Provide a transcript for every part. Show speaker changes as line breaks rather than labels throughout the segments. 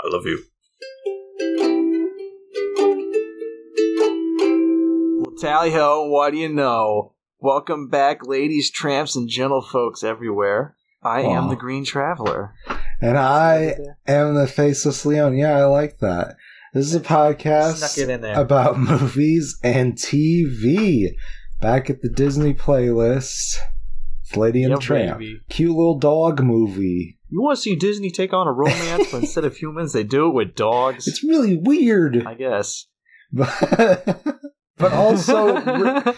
I love you.
Well, tally ho, what do you know? Welcome back, ladies, tramps, and gentlefolks everywhere. I am the Green Traveler.
And I am the Faceless Leon. Yeah, I like that. This is a podcast
Snuck it in there.
about movies and TV. Back at the Disney playlist. It's Lady and
Yeah,
the Tramp.
baby.
Cute little dog movie.
You want to see Disney take on a romance, but instead of humans, they do it with dogs?
It's really weird.
I guess.
But, but also re-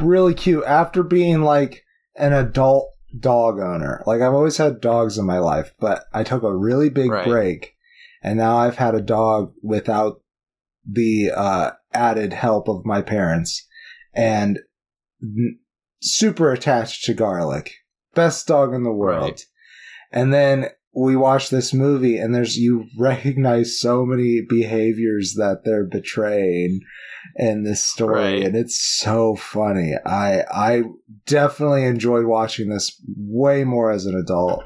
really cute. After being like an adult dog owner, like I've always had dogs in my life, but I took a really big
Right.
break, and now I've had a dog without the uh, added help of my parents, and n- super attached to Garlic, best dog in the world.
Right.
And then we watch this movie, and there's you recognize so many behaviors that they're betraying in this story,
Right.
and it's so funny. I I definitely enjoyed watching this way more as an adult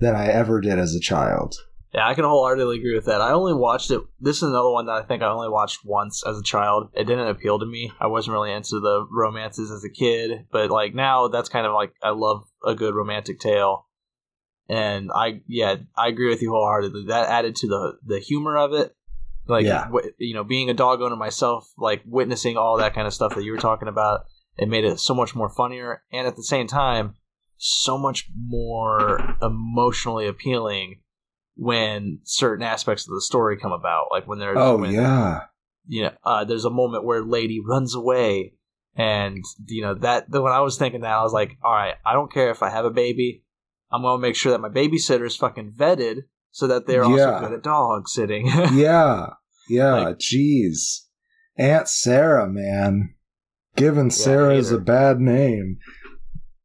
than I ever did as a child.
Yeah, I can wholeheartedly agree with that. I only watched it. This is another one that I think I only watched once as a child. It didn't appeal to me. I wasn't really into the romances as a kid, but like now, that's kind of like I love a good romantic tale. And I, yeah, I agree with you wholeheartedly. That added to the the humor of it. Like,
Yeah.
w- you know, being a dog owner myself, like witnessing all that kind of stuff that you were talking about, it made it so much more funnier, and at the same time, so much more emotionally appealing when certain aspects of the story come about. Like when there's
Oh
when,
yeah,
you know, uh, there's a moment where Lady runs away, and you know that. When I was thinking that, I was like, all right, I don't care if I have a baby, I'm gonna make sure that my babysitter is fucking vetted so that they're also
Yeah.
good at dog sitting.
yeah, yeah.
Like-
Jeez, Aunt Sarah, man, giving Sarah is a bad name.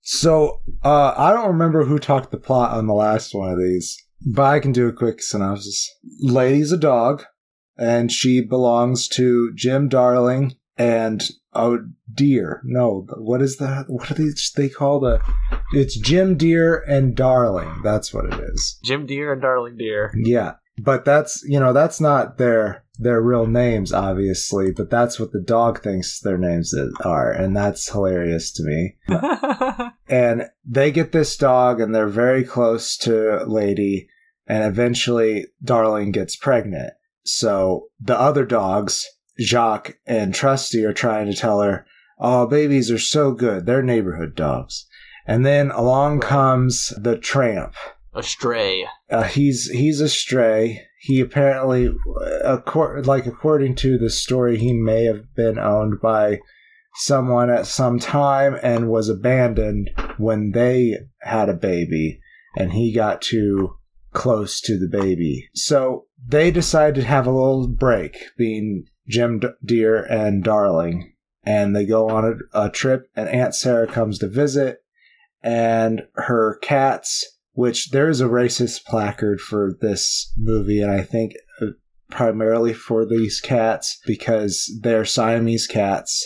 So uh, I don't remember who talked the plot on the last one of these, but I can do a quick synopsis. Lady's a dog, and she belongs to Jim Darling and oh deer. No, what is that? What do they they call the? It's Jim Dear and Darling. That's what it is.
Jim Dear and Darling Dear.
Yeah, but that's you know that's not their their real names, obviously. But that's what the dog thinks their names are, and that's hilarious to me. And they get this dog, and they're very close to Lady, and eventually Darling gets pregnant. So the other dogs, Jock and Trusty, are trying to tell her, "Oh, babies are so good. They're neighborhood dogs." And then along
Right.
comes the tramp.
a stray.
Uh, he's he's a stray. He apparently, accor- like according to the story, he may have been owned by someone at some time and was abandoned when they had a baby, and he got too close to the baby. So they decided to have a little break, being Jim Dear and Darling, and they go on a, a trip. And Aunt Sarah comes to visit, and her cats which there is a racist placard for this movie, and I think uh, primarily for these cats because they're Siamese cats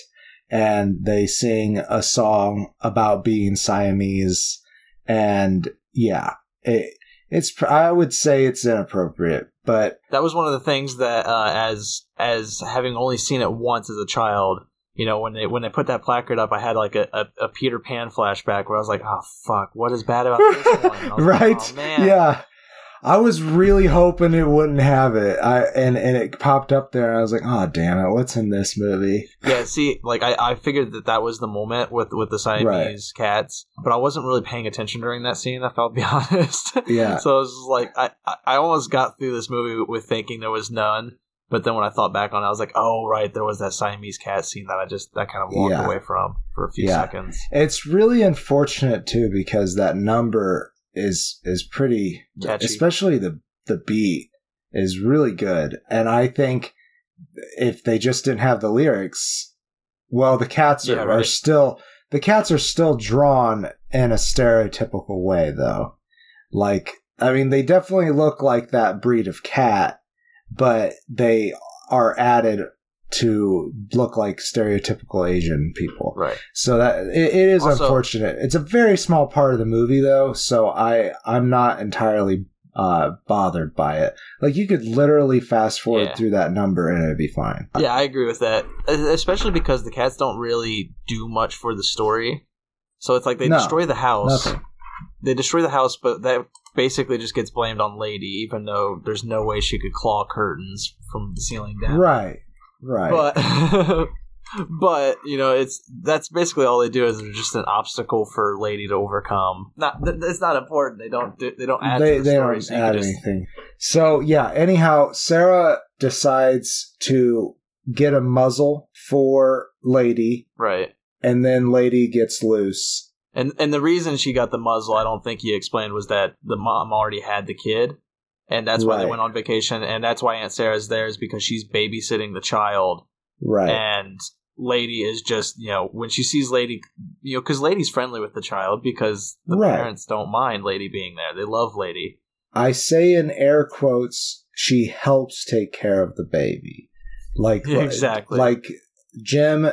and they sing a song about being Siamese, and yeah, it, it's I would say it's inappropriate, but
That was one of the things that, uh, as as having only seen it once as a child, you know, when they when they put that placard up, I had like a, a, a Peter Pan flashback where I was like, oh fuck, what is bad about this one? Was like,
right,
"Oh, man.
yeah. I was really hoping it wouldn't have it. I and and it popped up there, and I was like, "Oh damn it! What's in this movie?"
Yeah, see, like I, I figured that that was the moment with with the Siamese cats, but I wasn't really paying attention during that scene. If I'll be honest.
Yeah.
so I was like, I I- I almost got through this movie with thinking there was none, but then when I thought back on it, I was like, oh right, there was that Siamese cat scene that I just that kind of walked
Yeah.
away from for a few
Yeah.
seconds.
It's really unfortunate too because that number is is pretty
Catchy.
especially the the beat is really good and I think if they just didn't have the lyrics well the cats are,
Yeah,
are
right.
still the cats are still drawn in a stereotypical way though like I mean they definitely look like that breed of cat but they are added to look like stereotypical Asian people
Right.
so that it, it is
Also-
unfortunate. It's a very small part of the movie, though. So I I'm not entirely uh, bothered by it. Like you could literally fast forward
Yeah.
through that number and it'd be fine.
Yeah, I agree with that. Especially because the cats don't really do much for the story. So it's like they
No,
destroy the house.
Nothing.
They destroy the house, but that basically just gets blamed on Lady, even though there's no way she could claw curtains from the ceiling down.
Right. Right.
But but you know, it's that's basically all they do is they're just an obstacle for Lady to overcome. Not th- it's not important. They don't do, they don't add
they,
to the
they
story.
don't
so
add
just,
anything. So yeah. Anyhow, Sarah decides to get a muzzle for Lady,
right.
and then Lady gets loose.
And and the reason she got the muzzle, I don't think he explained, was that the mom already had the kid, and that's why they went on vacation, and that's why Aunt Sarah's there is because she's babysitting the child,
Right.
and Lady is just you know when she sees Lady, you know, because Lady's friendly with the child because the
Right.
parents don't mind Lady being there; they love Lady.
I say in air quotes, she helps take care of the baby. Like
exactly.
Like Jim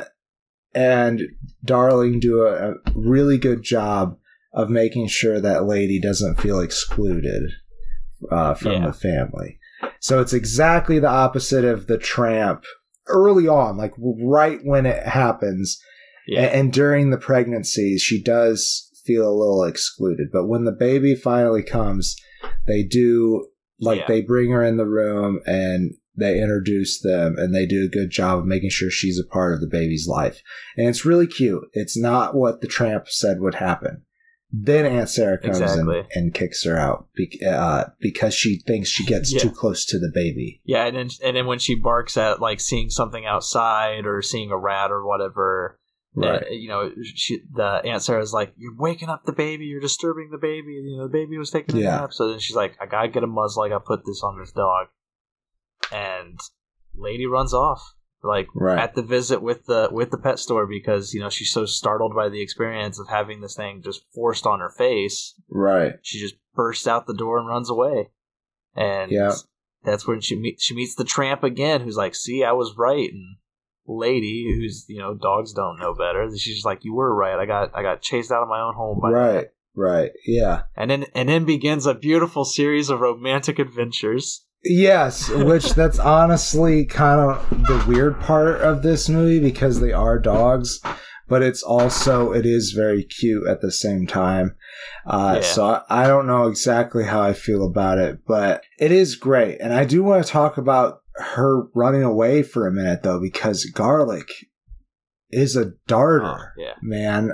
and Darling do a, a really good job of making sure that lady doesn't feel excluded uh, from
Yeah.
the family. So it's exactly the opposite of the tramp early on, like right when it happens.
Yeah,
A- And, during the pregnancy, she does feel a little excluded. But when the baby finally comes, they do like
Yeah.
they bring her in the room and they introduce them and they do a good job of making sure she's a part of the baby's life. And it's really cute. It's not what the tramp said would happen. Then Aunt Sarah comes
Exactly.
in and kicks her out be- uh, because she thinks she gets
Yeah.
too close to the baby.
yeah, and then and then when she barks at like seeing something outside or seeing a rat or whatever,
Right.
Uh, you know, she, the Aunt Sarah's like, "You're waking up the baby. You're disturbing the baby. You know, the baby was taking a
Yeah.
nap." So then she's like, "I gotta get a muzzle. I gotta put this on this dog." And lady runs off, like
Right.
at the visit with the with the pet store because you know she's so startled by the experience of having this thing just forced on her face.
Right.
She just bursts out the door and runs away. And
Yeah.
that's when she meet she meets the tramp again, who's like, "See, I was right." And lady, who's you know, dogs don't know better. She's just like, "You were right. I got I got chased out of my own home." By
Right.
that."
Right. Yeah.
And then and then begins a beautiful series of romantic adventures.
Yes, which that's honestly kind of the weird part of this movie because they are dogs, but it's also it is very cute at the same time. Uh,
Yeah.
So I, I don't know exactly how I feel about it, but it is great, and I do want to talk about her running away for a minute though because Garlic is a darter
Oh, yeah.
man,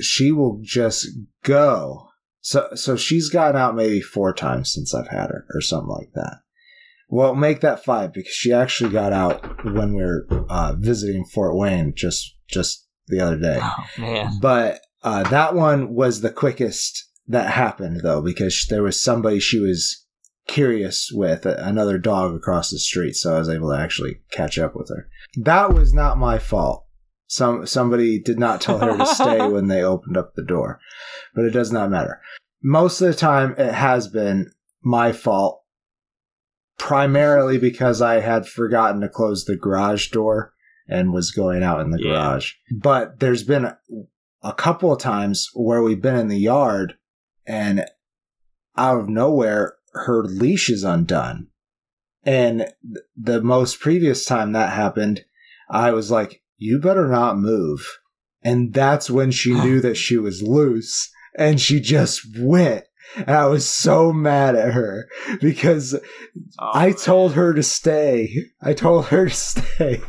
she will just go. So so she's gotten out maybe four times since I've had her, or something like that. Well, make that five because she actually got out when we were uh, visiting Fort Wayne just just the other day.
Oh man.
But uh, that one was the quickest that happened though because there was somebody she was curious with another dog across the street, so I was able to actually catch up with her. That was not my fault. Some somebody did not tell her to stay when they opened up the door, but it does not matter. Most of the time, it has been my fault, primarily because I had forgotten to close the garage door and was going out in the
Yeah.
garage. But there's been a, a couple of times where we've been in the yard and out of nowhere her leash is undone. And th- the most previous time that happened, I was like, you better not move. And that's when she knew that she was loose and she just went. And I was so mad at her because
Oh,
I told her to stay. I told her to stay.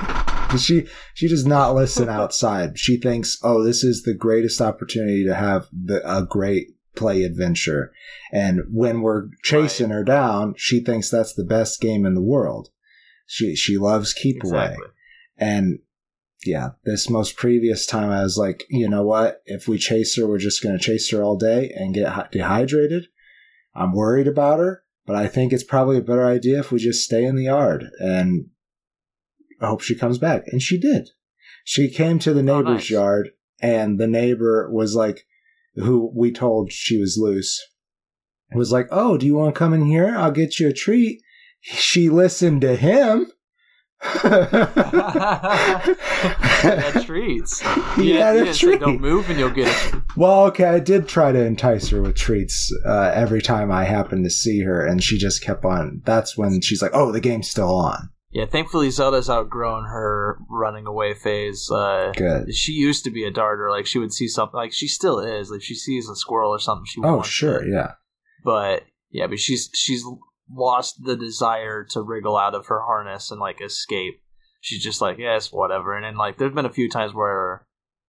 She she does not listen outside. She thinks, "Oh, this is the greatest opportunity to have the, a great play adventure." And when we're chasing her down, she thinks that's the best game in the world. She she loves keep away.
Exactly.
And yeah, this most previous time, I was like, you know what? If we chase her, we're just going to chase her all day and get dehydrated. I'm worried about her, but I think it's probably a better idea if we just stay in the yard. And I hope she comes back. And she did. She came to the
Oh,
neighbor's
nice.
yard, and the neighbor was like, who we told she was loose, was like, oh, do you want to come in here? I'll get you a treat. She listened to him
had treats.
He
You,
had
you
a
didn't say
treat.
don't move and you'll get it.
Well, okay, I did try to entice her with treats uh, every time I happened to see her, and she just kept on. That's when she's like, "Oh, the game's still on."
Yeah, thankfully Zelda's outgrown her running away phase. Uh,
Good.
she used to be a darter. Like she would see something. Like she still is. Like she sees a squirrel or something. She
Oh, sure,
it.
yeah.
But yeah, but she's she's lost the desire to wriggle out of her harness and like escape. She's just like, yes, whatever. And then like, there's been a few times where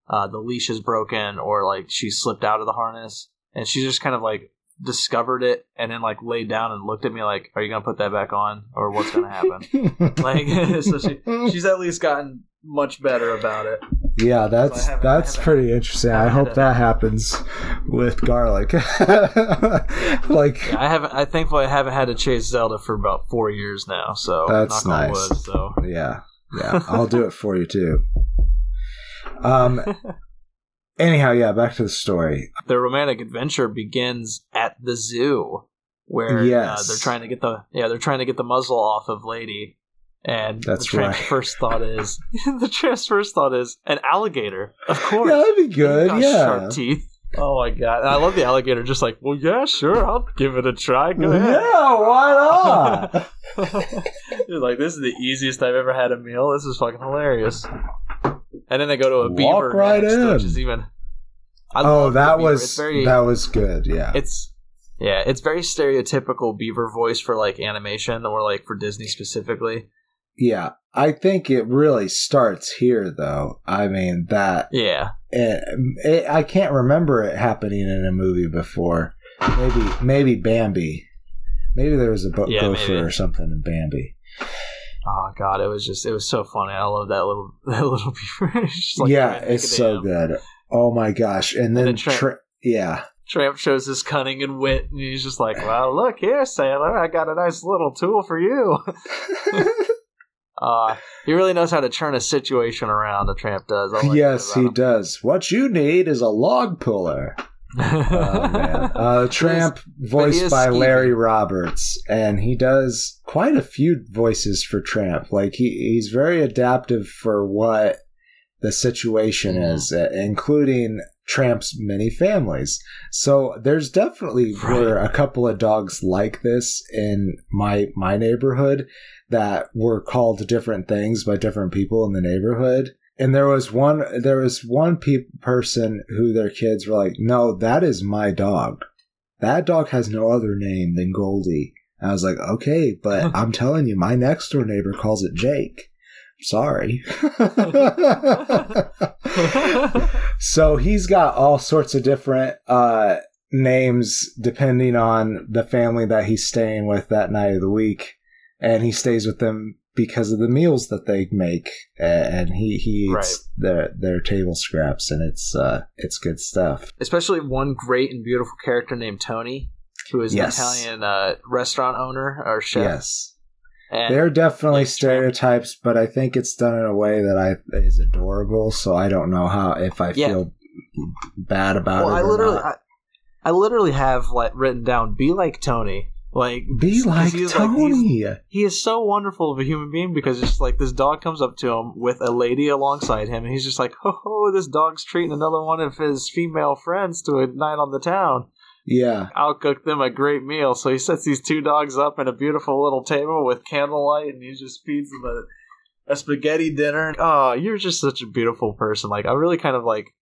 uh, the leash is broken or like she slipped out of the harness, and she just kind of like discovered it and then like laid down and looked at me like, "Are you gonna put that back on, or what's gonna happen?" like, so she, she's at least gotten much better about it.
yeah, that's
haven't-
that's pretty interesting. I hope that happens with garlic. like,
Yeah, I haven't. I thankfully I haven't had to chase Zelda for about four years now. So
That's nice.
wood, so
yeah, yeah, I'll do it for you too. Um. Anyhow, yeah, back to the story.
the romantic adventure begins at the zoo, where uh, they're trying to get the yeah they're trying to get the muzzle off of Lady, and
That's
the tramp's
right.
first thought is the tramp's first thought is an alligator. Of course,
Yeah, that'd be good.
got
Yeah.
sharp teeth. Oh my god! And I love the alligator. Just like, well, yeah, sure, I'll give it a try. Go ahead.
Yeah, why not?
Dude, like this is the easiest I've ever had a meal. This is fucking hilarious. And then they go to a
Walk
beaver
right
next,
in.
which is even. I
oh, that was
very.
that was good. Yeah,
It's yeah, it's very stereotypical beaver voice for like animation or like for Disney specifically.
Yeah. I think it really starts here, though. I mean that
Yeah,
it, it, I can't remember it happening in a movie before. Maybe maybe Bambi. Maybe there was a bo-
Yeah,
gopher
maybe.
or something in Bambi.
Oh god, it was just it was so funny. I love that little that little beaver. Like,
yeah,
trying to make
it's so
dam.
good. Oh my gosh! And then
then Tra-
tra- yeah,
Tramp shows his cunning and wit, and he's just like, "Well, look here, sailor, I got a nice little tool for you." uh, he really knows how to turn a situation around. The Tramp does.
Yes, he
about
does. What you need is a log puller.
him.
Oh man, uh, Tramp voiced by
skeevy.
Larry Roberts, and he does quite a few voices for Tramp. Like he he's very adaptive for what the situation
Mhm.
is, uh, including Tramp's many families. So there's definitely
Right.
were a couple of dogs like this in my my neighborhood that were called different things by different people in the neighborhood. And there was one there was one pe- person who their kids were like, "No, that is my dog. That dog has no other name than Goldie." And I was like, "Okay, but I'm telling you, my next door neighbor calls it Jake." Sorry. so he's got all sorts of different uh, names depending on the family that he's staying with that night of the week, and he stays with them because of the meals that they make, and he he eats
Right.
their their table scraps, and it's uh it's good stuff.
Especially one great and beautiful character named Tony, who is
Yes.
an Italian uh, restaurant owner or chef.
Yes,
And
they're definitely stereotypes, but I think it's done in a way that I is adorable. So I don't know how if I
Yeah.
feel bad about
well,
it.
I
or
literally,
not.
I, I literally have like written down, "Be like Tony." Like,
be like Tony.
he's- he is so wonderful of a human being because it's like this dog comes up to him with a lady alongside him, and he's just like, "Oh, ho, this dog's treating another one of his female friends to a night on the town."
yeah,
I'll cook them a great meal. So he sets these two dogs up in a beautiful little table with candlelight, and he just feeds them a, a spaghetti dinner. Oh, you're just such a beautiful person. Like I really kind of like.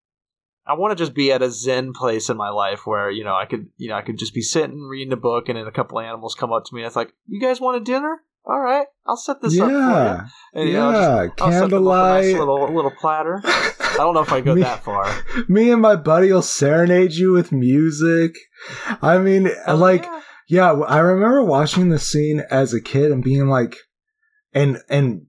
I want to just be at a zen place in my life where you know I could you know I could just be sitting reading a book, and then a couple animals come up to me. and It's like, you guys want a dinner? All right, I'll set this up for you.
yeah,
And, you know, just-
yeah.
I'll set them up a nice
Candlelight.
little little platter. I don't know if I go
Me-
that far.
Me and my buddy will serenade you with music. I mean,
Oh,
like,
yeah.
yeah, I remember watching the scene as a kid and being like, and and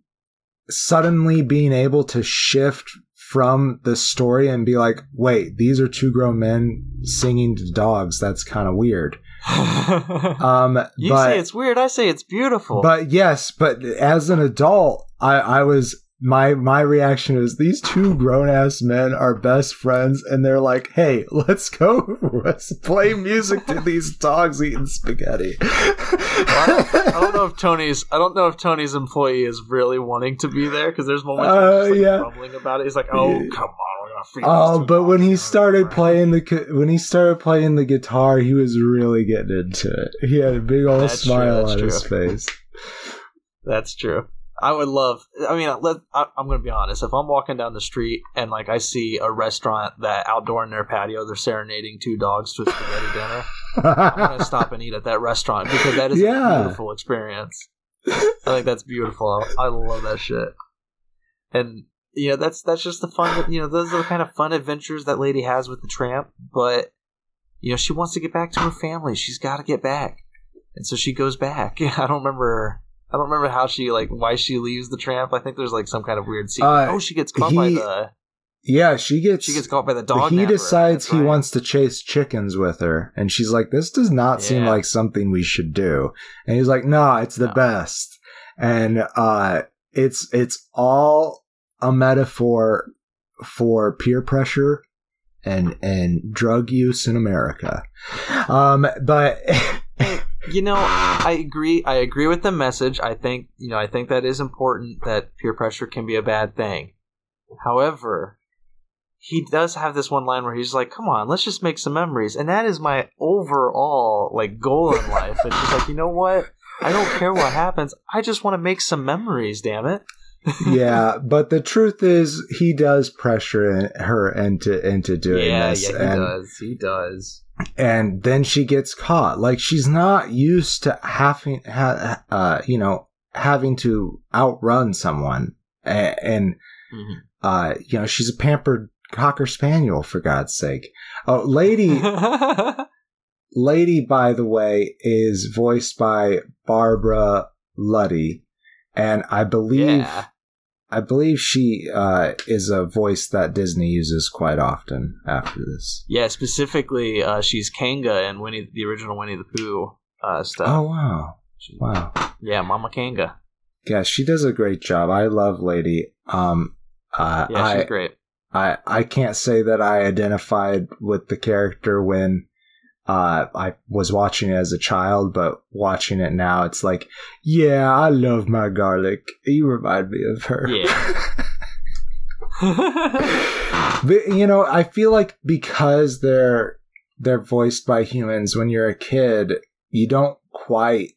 suddenly being able to shift from the story and be like, wait, these are two grown men singing to dogs. That's kind of weird. Um,
you
but
say it's weird. I say it's beautiful.
but yes, but as an adult, I I was my my reaction is these two grown ass men are best friends, and they're like, "Hey, let's go, let's play music to these dogs eating spaghetti."
I, don't, I don't know if Tony's I don't know if Tony's employee is really wanting to be there because there's moments where
Uh,
he's just, like,
yeah.
grumbling about it. He's like, "Oh,
Yeah.
come on, we're gonna feed
Oh, but when he
dogs."
started playing the when he started playing the guitar, he was really getting into it. He had a big old
That's
smile
that's
on his face.
That's true. I would love. I mean, let, I, I'm going to be honest. If I'm walking down the street and like I see a restaurant that outdoor in their patio, they're serenading two dogs to a spaghetti dinner. I'm going to stop and eat at that restaurant because that is
Yeah.
a beautiful experience. I think that's beautiful. I, I love that shit. And you know, that's that's just the fun. You know, those are the kind of fun adventures that lady has with the tramp. But you know, she wants to get back to her family. She's got to get back, and so she goes back. I don't remember. I don't remember how she like why she leaves the tramp. I think there's like some kind of weird scene.
Uh,
oh, she gets caught by the
yeah, she gets
she gets caught by the dog.
he decides
That's
he
right.
wants to chase chickens with her, and she's like, "This does not seem like something we should do." And he's like, "No, it's the
No.
best." And uh, it's it's all a metaphor for peer pressure and and drug use in America. Um, but
you know i agree i agree with the message. I think you know i think that is important that peer pressure can be a bad thing. However he does have this one line where he's like come on let's just make some memories. And that is my overall like goal in life. It's just like you know what? I don't care what happens. I just want to make some memories damn it.
Yeah, but the truth is, he does pressure her into into doing
yeah
this,
yeah he
and
does he does
and then she gets caught. Like she's not used to having, ha, uh, you know, having to outrun someone, and, and
Mhm.
uh, you know, she's a pampered cocker spaniel for God's sake. Oh, lady, lady, by the way, is voiced by Barbara Luddy, and I believe.
yeah
I believe she uh, is a voice that Disney uses quite often after this.
yeah specifically uh, she's kanga in winnie the original winnie the pooh uh, stuff
Oh wow, wow.
Yeah, Mama Kanga.
Yeah, she does a great job. I love Lady. Um, uh,
Yeah, she's
I,
great.
I I can't say that I identified with the character when uh, I was watching it as a child, but watching it now, it's like, yeah, I love my garlic. You remind me of her. but you know, I feel like because they're they're voiced by humans, when you're a kid, you don't quite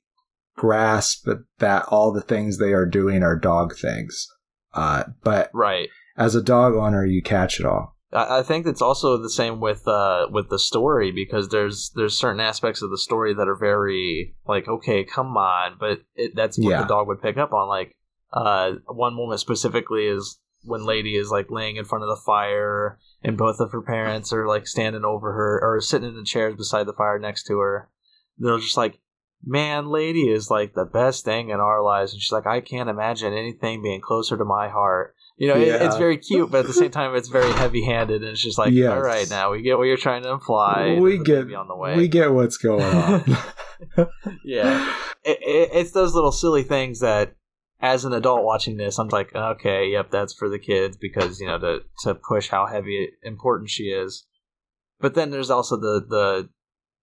grasp that all the things they are doing are dog things. Uh, but
right.
as a dog owner, you catch it all.
I I think it's also the same with uh, with the story because there's there's certain aspects of the story that are very like okay, come on, but it, that's what
Yeah.
the dog would pick up on. Like uh, one moment specifically is when Lady is like laying in front of the fire and both of her parents are like standing over her or sitting in the chairs beside the fire next to her. They're just like, man, Lady is like the best thing in our lives, and she's like, I can't imagine anything being closer to my heart. You know, it, it's very cute, but at the same time, it's very heavy-handed, and it's just like,
Yes.
all right, now we get what you're trying to imply.
we get
on the way.
we get what's going on.
yeah, it, it, it's those little silly things that, as an adult watching this, I'm like, okay, yep, that's for the kids because you know to to push how heavy important she is. But then there's also the the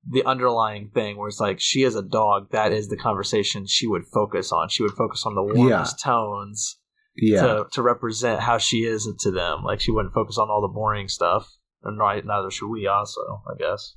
the underlying thing where it's like she is a dog. That is the conversation she would focus on. She would focus on the warmest tones
yeah,
to to represent how she is to them. Like she wouldn't focus on all the boring stuff. And right, neither should we. Also, I guess.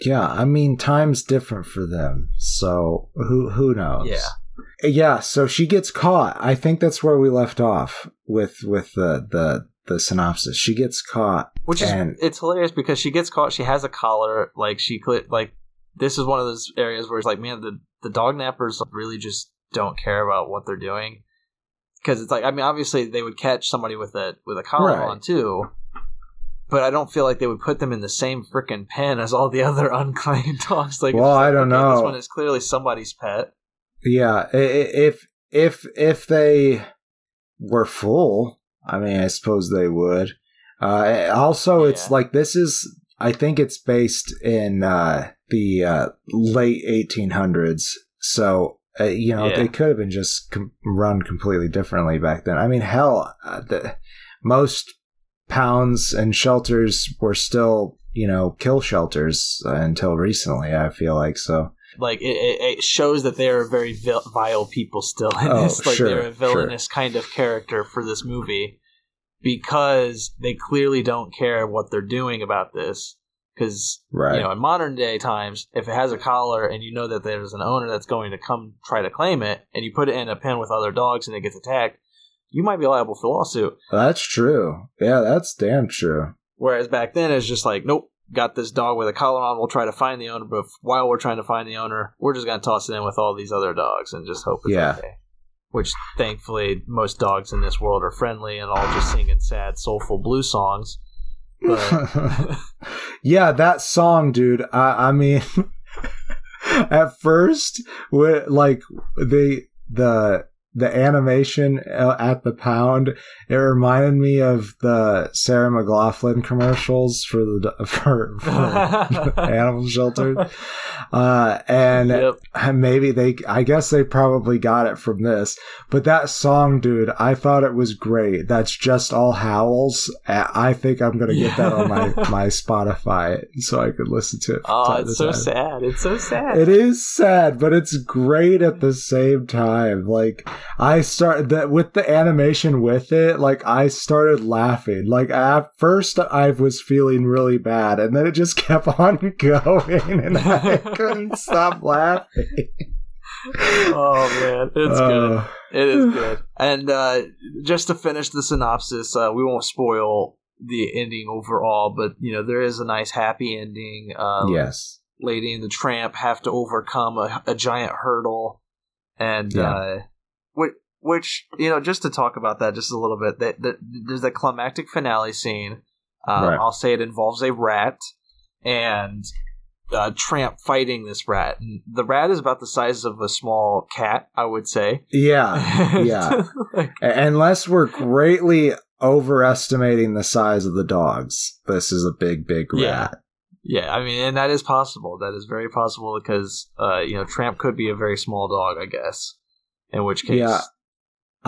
yeah. I mean, time's different for them, so who who knows?
Yeah.
yeah. So she gets caught. I think that's where we left off with with the the the synopsis. She gets caught,
Which is
and
it's hilarious because she gets caught. She has a collar. Like she like this is one of those areas where it's like, man, the the dog nappers really just don't care about what they're doing because it's like, I mean, obviously they would catch somebody with a with a collar
Right.
on too. But I don't feel like they would put them in the same freaking pen as all the other unclaimed dogs. Like,
Well, I don't
okay, This one is clearly somebody's pet.
yeah, if if if they were full, I mean, I suppose they would. Uh, also, it's like this is. I think it's based in uh, the uh, late 1800s. So Uh, you know,
Yeah.
they could have been just com- run completely differently back then. I mean, hell, uh, the, most pounds and shelters were still, you know, kill shelters uh, until recently. I feel like so.
like it, it, shows that they are very vil- vile people still in
Oh,
this. Like
sure,
they're a villainous kind of character for this movie because they clearly don't care what they're doing about this. Because
Right.
you know, in modern day times, if it has a collar and you know that there's an owner that's going to come try to claim it, and you put it in a pen with other dogs and it gets attacked, you might be liable for lawsuit.
That's true. Yeah, that's damn true.
Whereas back then, it's just like, nope, got this dog with a collar on. We'll try to find the owner, but while we're trying to find the owner, we're just gonna toss it in with all these other dogs and just hope it's
Yeah.
okay. Which thankfully, most dogs in this world are friendly and all just singing sad, soulful blue songs. But
yeah, that song, dude. I, I mean, at first, like they the the animation uh, at the pound, it reminded me of the Sarah McLachlan commercials for the for, for animal shelter Uh, and
yep.
maybe they i guess they probably got it from this but that song dude i thought it was great that's just all howls i I think i'm gonna get that on my my spotify so i could listen to it
Oh, it's so
time.
sad. It's so sad.
it is sad but it's great at the same time like i started that with the animation with it like i started laughing like at first i was feeling really bad and then it just kept on going and i couldn't stop laughing
oh man, it's good.
Uh,
It is good. And uh, just to finish the synopsis, uh, we won't spoil the ending overall, but you know there is a nice happy ending. Uh,
yes
Lady and the Tramp have to overcome a, a giant hurdle, and
Yeah.
Which, you know just to talk about that just a little bit. That, that there's a climactic finale scene. Um,
Right.
I'll say it involves a rat and uh, Tramp fighting this rat. And the rat is about the size of a small cat, I would say.
yeah yeah
Like,
unless we're greatly overestimating the size of the dogs this is a big big
Yeah.
rat
yeah, I mean, and that is possible. That is very possible because, uh, you know, Tramp could be a very small dog, I guess. In which case,
Yeah.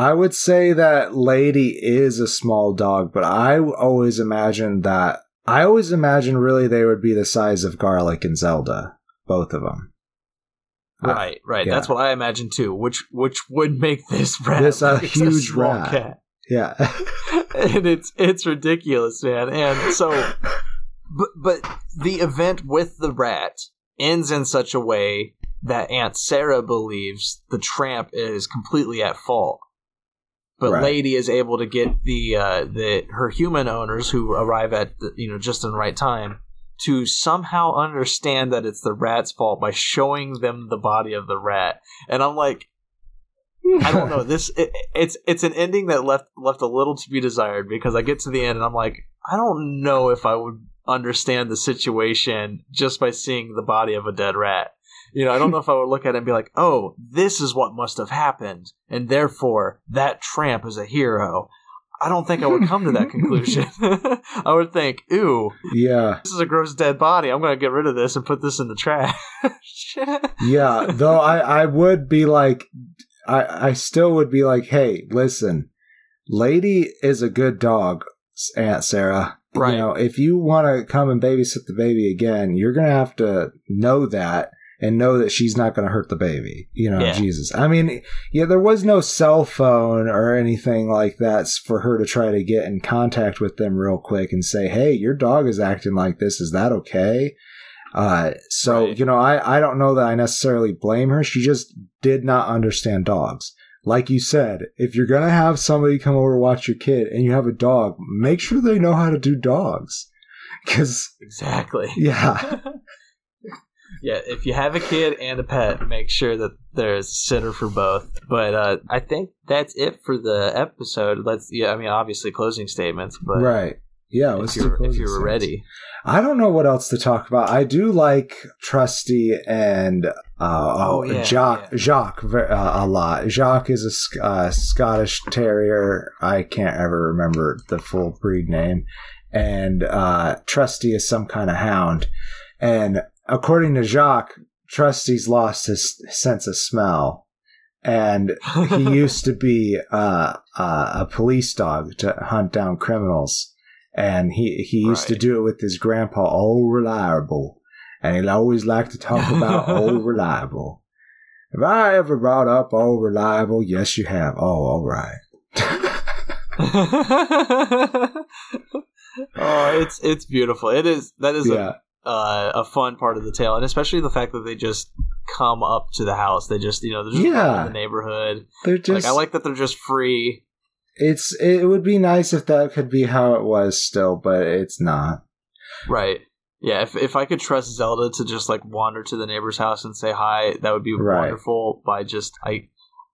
I would say that Lady is a small dog, but I always imagined that. I always imagined really they would be the size of Garlic and Zelda, both of them. Uh,
right, right.
yeah.
That's what I imagine too. Which which would make this rat
This a
like
huge
small
rat.
cat.
Yeah.
and it's it's ridiculous, man. And so, but but the event with the rat ends in such a way that Aunt Sarah believes the tramp is completely at fault. But
Right.
Lady is able to get the uh, the her human owners who arrive at the, you know just in the right time to somehow understand that it's the rat's fault by showing them the body of the rat. And I'm like, I don't know. This it, it's it's an ending that left left a little to be desired because I get to the end and I'm like, I don't know if I would understand the situation just by seeing the body of a dead rat. You know, I don't know if I would look at it and be like, "Oh, this is what must have happened, and therefore that tramp is a hero." I don't think I would come to that conclusion. I would think, "Ooh,
yeah.
this is a gross dead body. I'm going to get rid of this and put this in the trash."
Yeah. Though I, I would be like, I, I still would be like, hey, listen, Lady is a good dog, Aunt Sarah.
Right.
You know, if you want to come and babysit the baby again, you're going to have to know that and know that she's not going to hurt the baby. You know,
Yeah.
Jesus. I mean, yeah, there was no cell phone or anything like that for her to try to get in contact with them real quick and say, hey, your dog is acting like this. Is that okay? Uh, so,
Right.
you know, I, I don't know that I necessarily blame her. She just did not understand dogs. Like you said, if you're going to have somebody come over to watch your kid and you have a dog, make sure they know how to do dogs. Cause,
exactly.
yeah.
yeah, if you have a kid and a pet, make sure that there's a sitter for both. But uh, I think that's it for the episode. Let's yeah, I mean obviously closing statements, but
right. Yeah.
if
you're,
if you were ready,
I don't know what else to talk about. I do like Trusty and uh,
Oh, yeah,
Jock
yeah.
Jock uh, a lot. Jock is a uh, Scottish Terrier. I can't ever remember the full breed name. And uh, Trusty is some kind of hound. And according to Jock, Trusty's lost his sense of smell. and he used to be uh, uh, a police dog to hunt down criminals. And he, he used to do it with his grandpa, Old Reliable. And he'd always liked to talk about Old Reliable. Have I ever brought up Old Reliable? Yes, you have. Oh, all right.
oh, it's it's beautiful. It is that is
yeah.
a uh, a fun part of the tale, and especially the fact that they just come up to the house. They just you know they're just
Yeah.
running the neighborhood.
They're just,
like I like that they're just free.
it's, it would be nice if that could be how it was still, but it's not.
Right. Yeah, if if I could trust Zelda to just like wander to the neighbor's house and say hi, that would be
Right.
wonderful. But I just I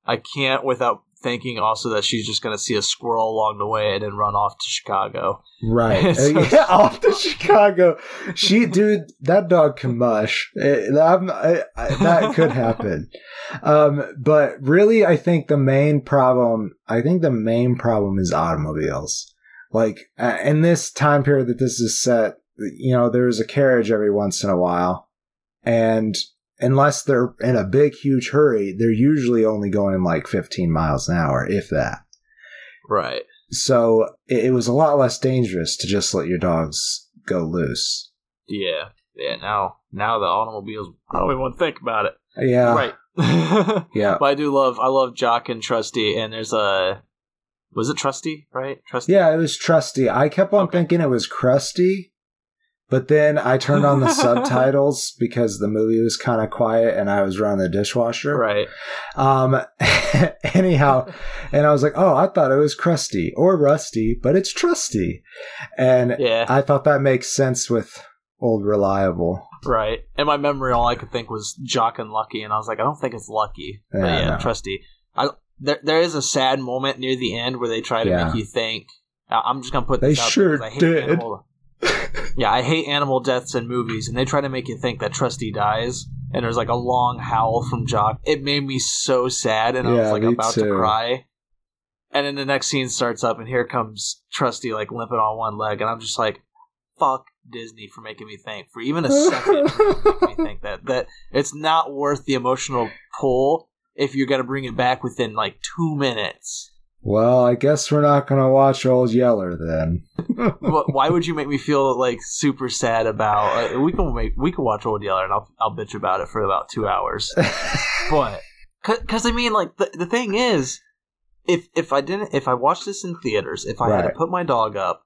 I can't without thinking also that she's just gonna see a squirrel along the way and then run off to Chicago.
Right.
So-
yeah, off to Chicago. She, dude, that dog can mush. It- I'm- I- I- that could happen. Um, but really, I think the main problem, I think the main problem is automobiles. Like, uh, in this time period that this is set, you know, there's a carriage every once in a while. And unless they're in a big, huge hurry, they're usually only going like 15 miles an hour, if that.
Right.
So it, it was a lot less dangerous to just let your dogs go loose.
Yeah. Yeah. Now now the automobiles I don't even want to think about it.
Yeah.
Right.
Yeah.
but I do love I love Jock and Trusty and there's a was it Trusty, right? Trusty?
Yeah, it was trusty. I kept on
Okay.
thinking it was crusty, but then I turned on the subtitles because the movie was kind of quiet and I was running the dishwasher.
Right.
Um, anyhow, and I was like, oh, I thought it was crusty or rusty, but it's trusty. And
Yeah.
I thought that makes sense with old reliable.
Right. In my memory, all I could think was Jock and Lucky, and I was like, I don't think it's Lucky. But
Yeah,
yeah,
no.
Trusty. I there there is a sad moment near the end where they try to
Yeah.
make you think. I'm just gonna put
They sure
there 'cause I hate
did.
animal. yeah, I hate animal deaths in movies, and they try to make you think that Trusty dies. And there's like a long howl from Jock. It made me so sad, and I was like about to cry. And then the next scene starts up, and here comes Trusty like limping on one leg, and I'm just like, "Fuck Disney for making me think for even a second." me think that that it's not worth the emotional pull if you're going to bring it back within like two minutes.
Well, I guess we're not going to watch Old Yeller then.
Wh- Why would you make me feel like super sad about? Uh, we can make we can watch Old Yeller and I'll I'll bitch about it for about two hours. But because I mean, like the the thing is, if if I didn't if I watched this in theaters, if I had to put my dog up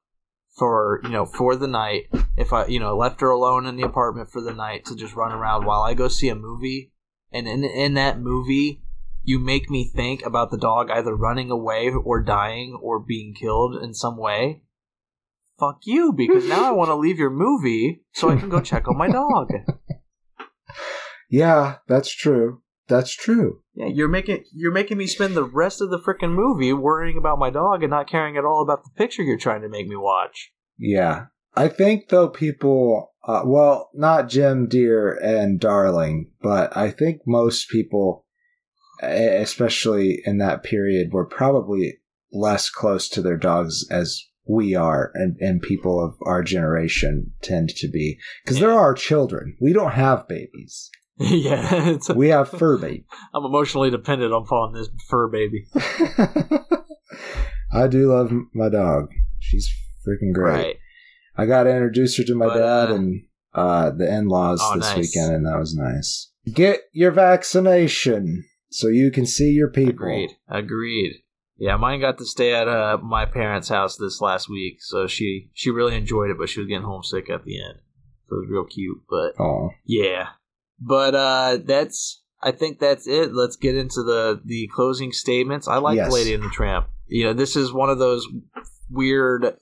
for you know for the night, if I you know left her alone in the apartment for the night to just run around while I go see a movie, and in in that movie. You make me think about the dog either running away or dying or being killed in some way. Fuck you, because now I want to leave your movie so I can go check on my dog.
yeah, that's true. That's true.
Yeah, you're making you're making me spend the rest of the freaking movie worrying about my dog and not caring at all about the picture you're trying to make me watch.
Yeah. I think though people, uh, well, not Jim Dear and Darling, but I think most people, especially in that period, were probably less close to their dogs as we are and, and people of our generation tend to be. Because there
Yeah.
are children. We don't have babies.
yeah, it's
We have fur babies.
I'm emotionally dependent upon this fur baby.
I do love my dog. She's freaking great.
Right.
I got to introduce her to my
But,
dad
uh,
and uh, the in laws
Oh,
this
nice.
weekend, and that was nice. Get your vaccination so you can see your people.
Agreed. Agreed. Yeah, mine got to stay at uh, my parents' house this last week, so she she really enjoyed it, but she was getting homesick at the end. So it was real cute, but
Oh,
Yeah. But uh that's I think that's it. Let's get into the the closing statements. I like
Yes.
Lady and the Tramp. You know, this is one of those weird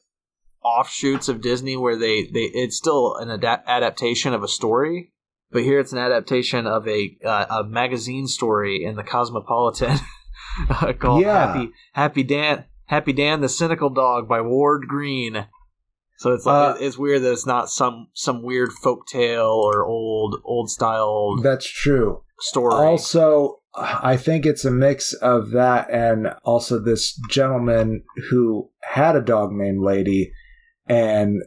offshoots of Disney where they they it's still an ada- adaptation of a story, but here it's an adaptation of a uh, a magazine story in the Cosmopolitan uh, called
Yeah.
Happy Happy Dan Happy Dan the Cynical Dog by Ward Greene. So it's
Uh,
it's weird that it's not some some weird folk tale or old old style
that's true.
story.
Also, I think it's a mix of that and also this gentleman who had a dog named Lady and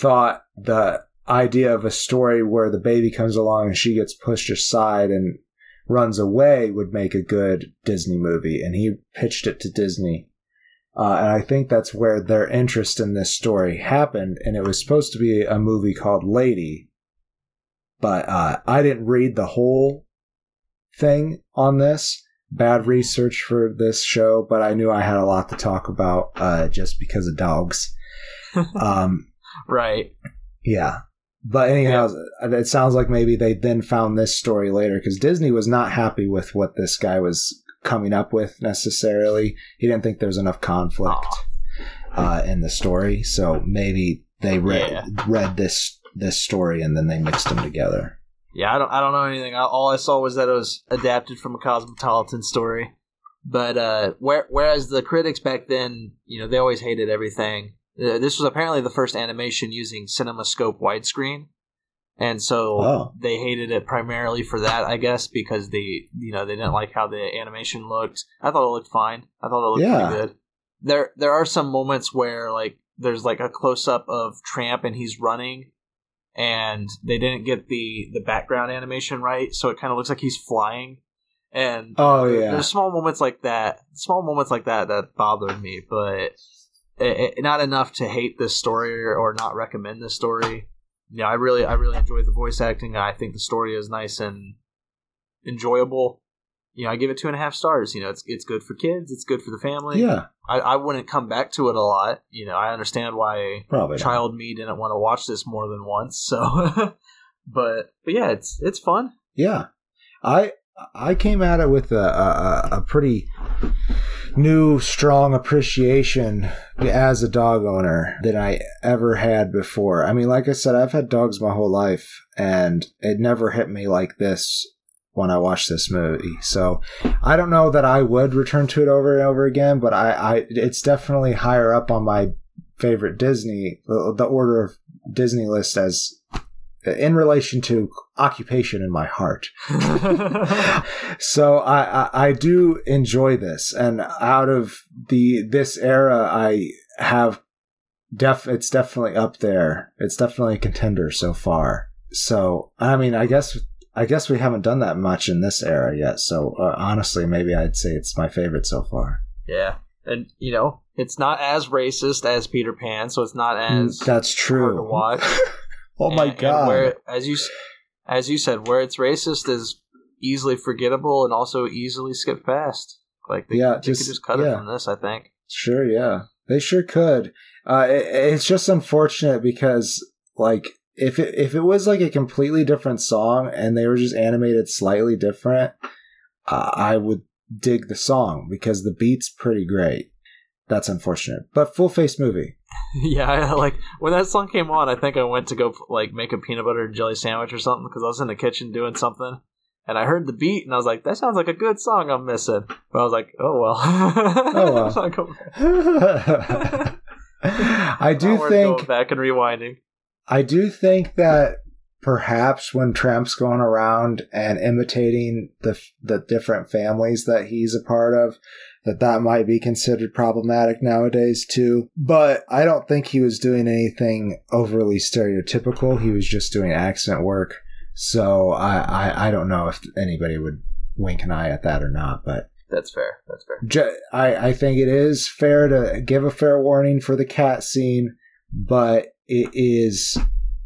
thought the idea of a story where the baby comes along and she gets pushed aside and runs away would make a good Disney movie, and he pitched it to Disney. Uh, and I think that's where their interest in this story happened. And it was supposed to be a movie called Lady, but uh, I didn't read the whole thing on this. Bad research for this show, but I knew I had a lot to talk about uh, just because of dogs. um,
right.
Yeah. But anyhow, yeah. it sounds like maybe they then found this story later because Disney was not happy with what this guy was coming up with necessarily. He didn't think there was enough conflict uh, in the story, so maybe they read yeah. read this this story and then they mixed them together.
Yeah, I don't I don't know anything. All I saw was that it was adapted from a Cosmopolitan story. But uh, where, whereas the critics back then, you know, they always hated everything. Uh, this was apparently the first animation using CinemaScope widescreen, and so oh. they hated it primarily for that, I guess, because they, you know, they didn't like how the animation looked. I thought it looked fine. I thought it looked yeah. pretty good. There, there are some moments where like there's like a close up of Tramp and he's running, and they didn't get the the background animation right, so it kind of looks like he's flying. And
oh yeah,
there's small moments like that, small moments like that that bothered me, but it, it, not enough to hate this story or, or not recommend this story. Yeah, I really, I really enjoyed the voice acting. I think the story is nice and enjoyable. You know, I give it two and a half stars. You know, it's it's good for kids. It's good for the family.
Yeah,
I, I wouldn't come back to it a lot. You know, I understand why
Probably
child not. me didn't want to watch this more than once. So, but but yeah, it's it's fun.
Yeah, I I came at it with a, a, a pretty new, strong appreciation as a dog owner than I ever had before. I mean, like I said, I've had dogs my whole life, and it never hit me like this when I watched this movie. So I don't know that I would return to it over and over again, but I, I it's definitely higher up on my favorite Disney, the, the order of Disney list as in relation to occupation in my heart. so I, I, I do enjoy this, and out of the this era, I have def it's definitely up there. It's definitely a contender so far. So I mean, I guess I guess we haven't done that much in this era yet. So uh, honestly, maybe I'd say it's my favorite so far.
Yeah, and you know, it's not as racist as Peter Pan, so it's not mm, as
that's true.
to watch.
Oh my
and,
god!
And where, as you as you said, where it's racist is easily forgettable and also easily skipped past. Like they, yeah, they just, could just cut yeah. it from this. I think.
Sure. Yeah, they sure could. Uh, it, it's just unfortunate because like if it if it was like a completely different song and they were just animated slightly different, uh, I would dig the song because the beat's pretty great. That's unfortunate, but full face movie.
yeah, like when that song came on, I think I went to go like make a peanut butter and jelly sandwich or something because I was in the kitchen doing something, and I heard the beat and I was like, "That sounds like a good song I'm missing." But I was like, "Oh well." oh
well. I do think
back and rewinding.
I do think that perhaps when Tramp's going around and imitating the the different families that he's a part of, that that might be considered problematic nowadays too. But I don't think he was doing anything overly stereotypical. He was just doing accent work. So I, I, I don't know if anybody would wink an eye at that or not, but
that's fair. That's fair.
I, I think it is fair to give a fair warning for the cat scene, but it is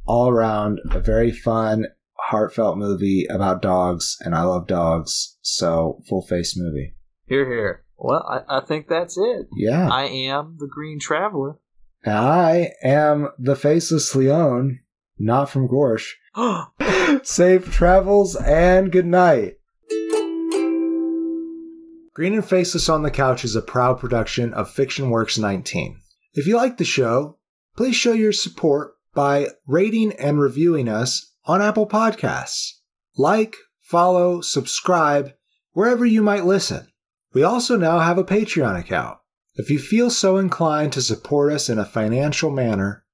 all around a very fun, heartfelt movie about dogs, and I love dogs. So full face movie.
Here, here. Well, I, I think that's it.
Yeah.
I am the Green Traveler.
I am the Faceless Leon, not from Gorsh. Safe travels and good night. Green and Faceless on the Couch is a proud production of Fiction Works 19. If you like the show, please show your support by rating and reviewing us on Apple Podcasts. Like, follow, subscribe, wherever you might listen. We also now have a Patreon account. If you feel so inclined to support us in a financial manner,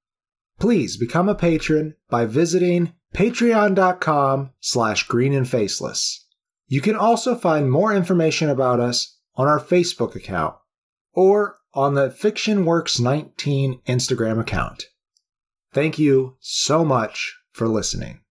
please become a patron by visiting patreon.com slash green and faceless. You can also find more information about us on our Facebook account or on the FictionWorks19 Instagram account. Thank you so much for listening.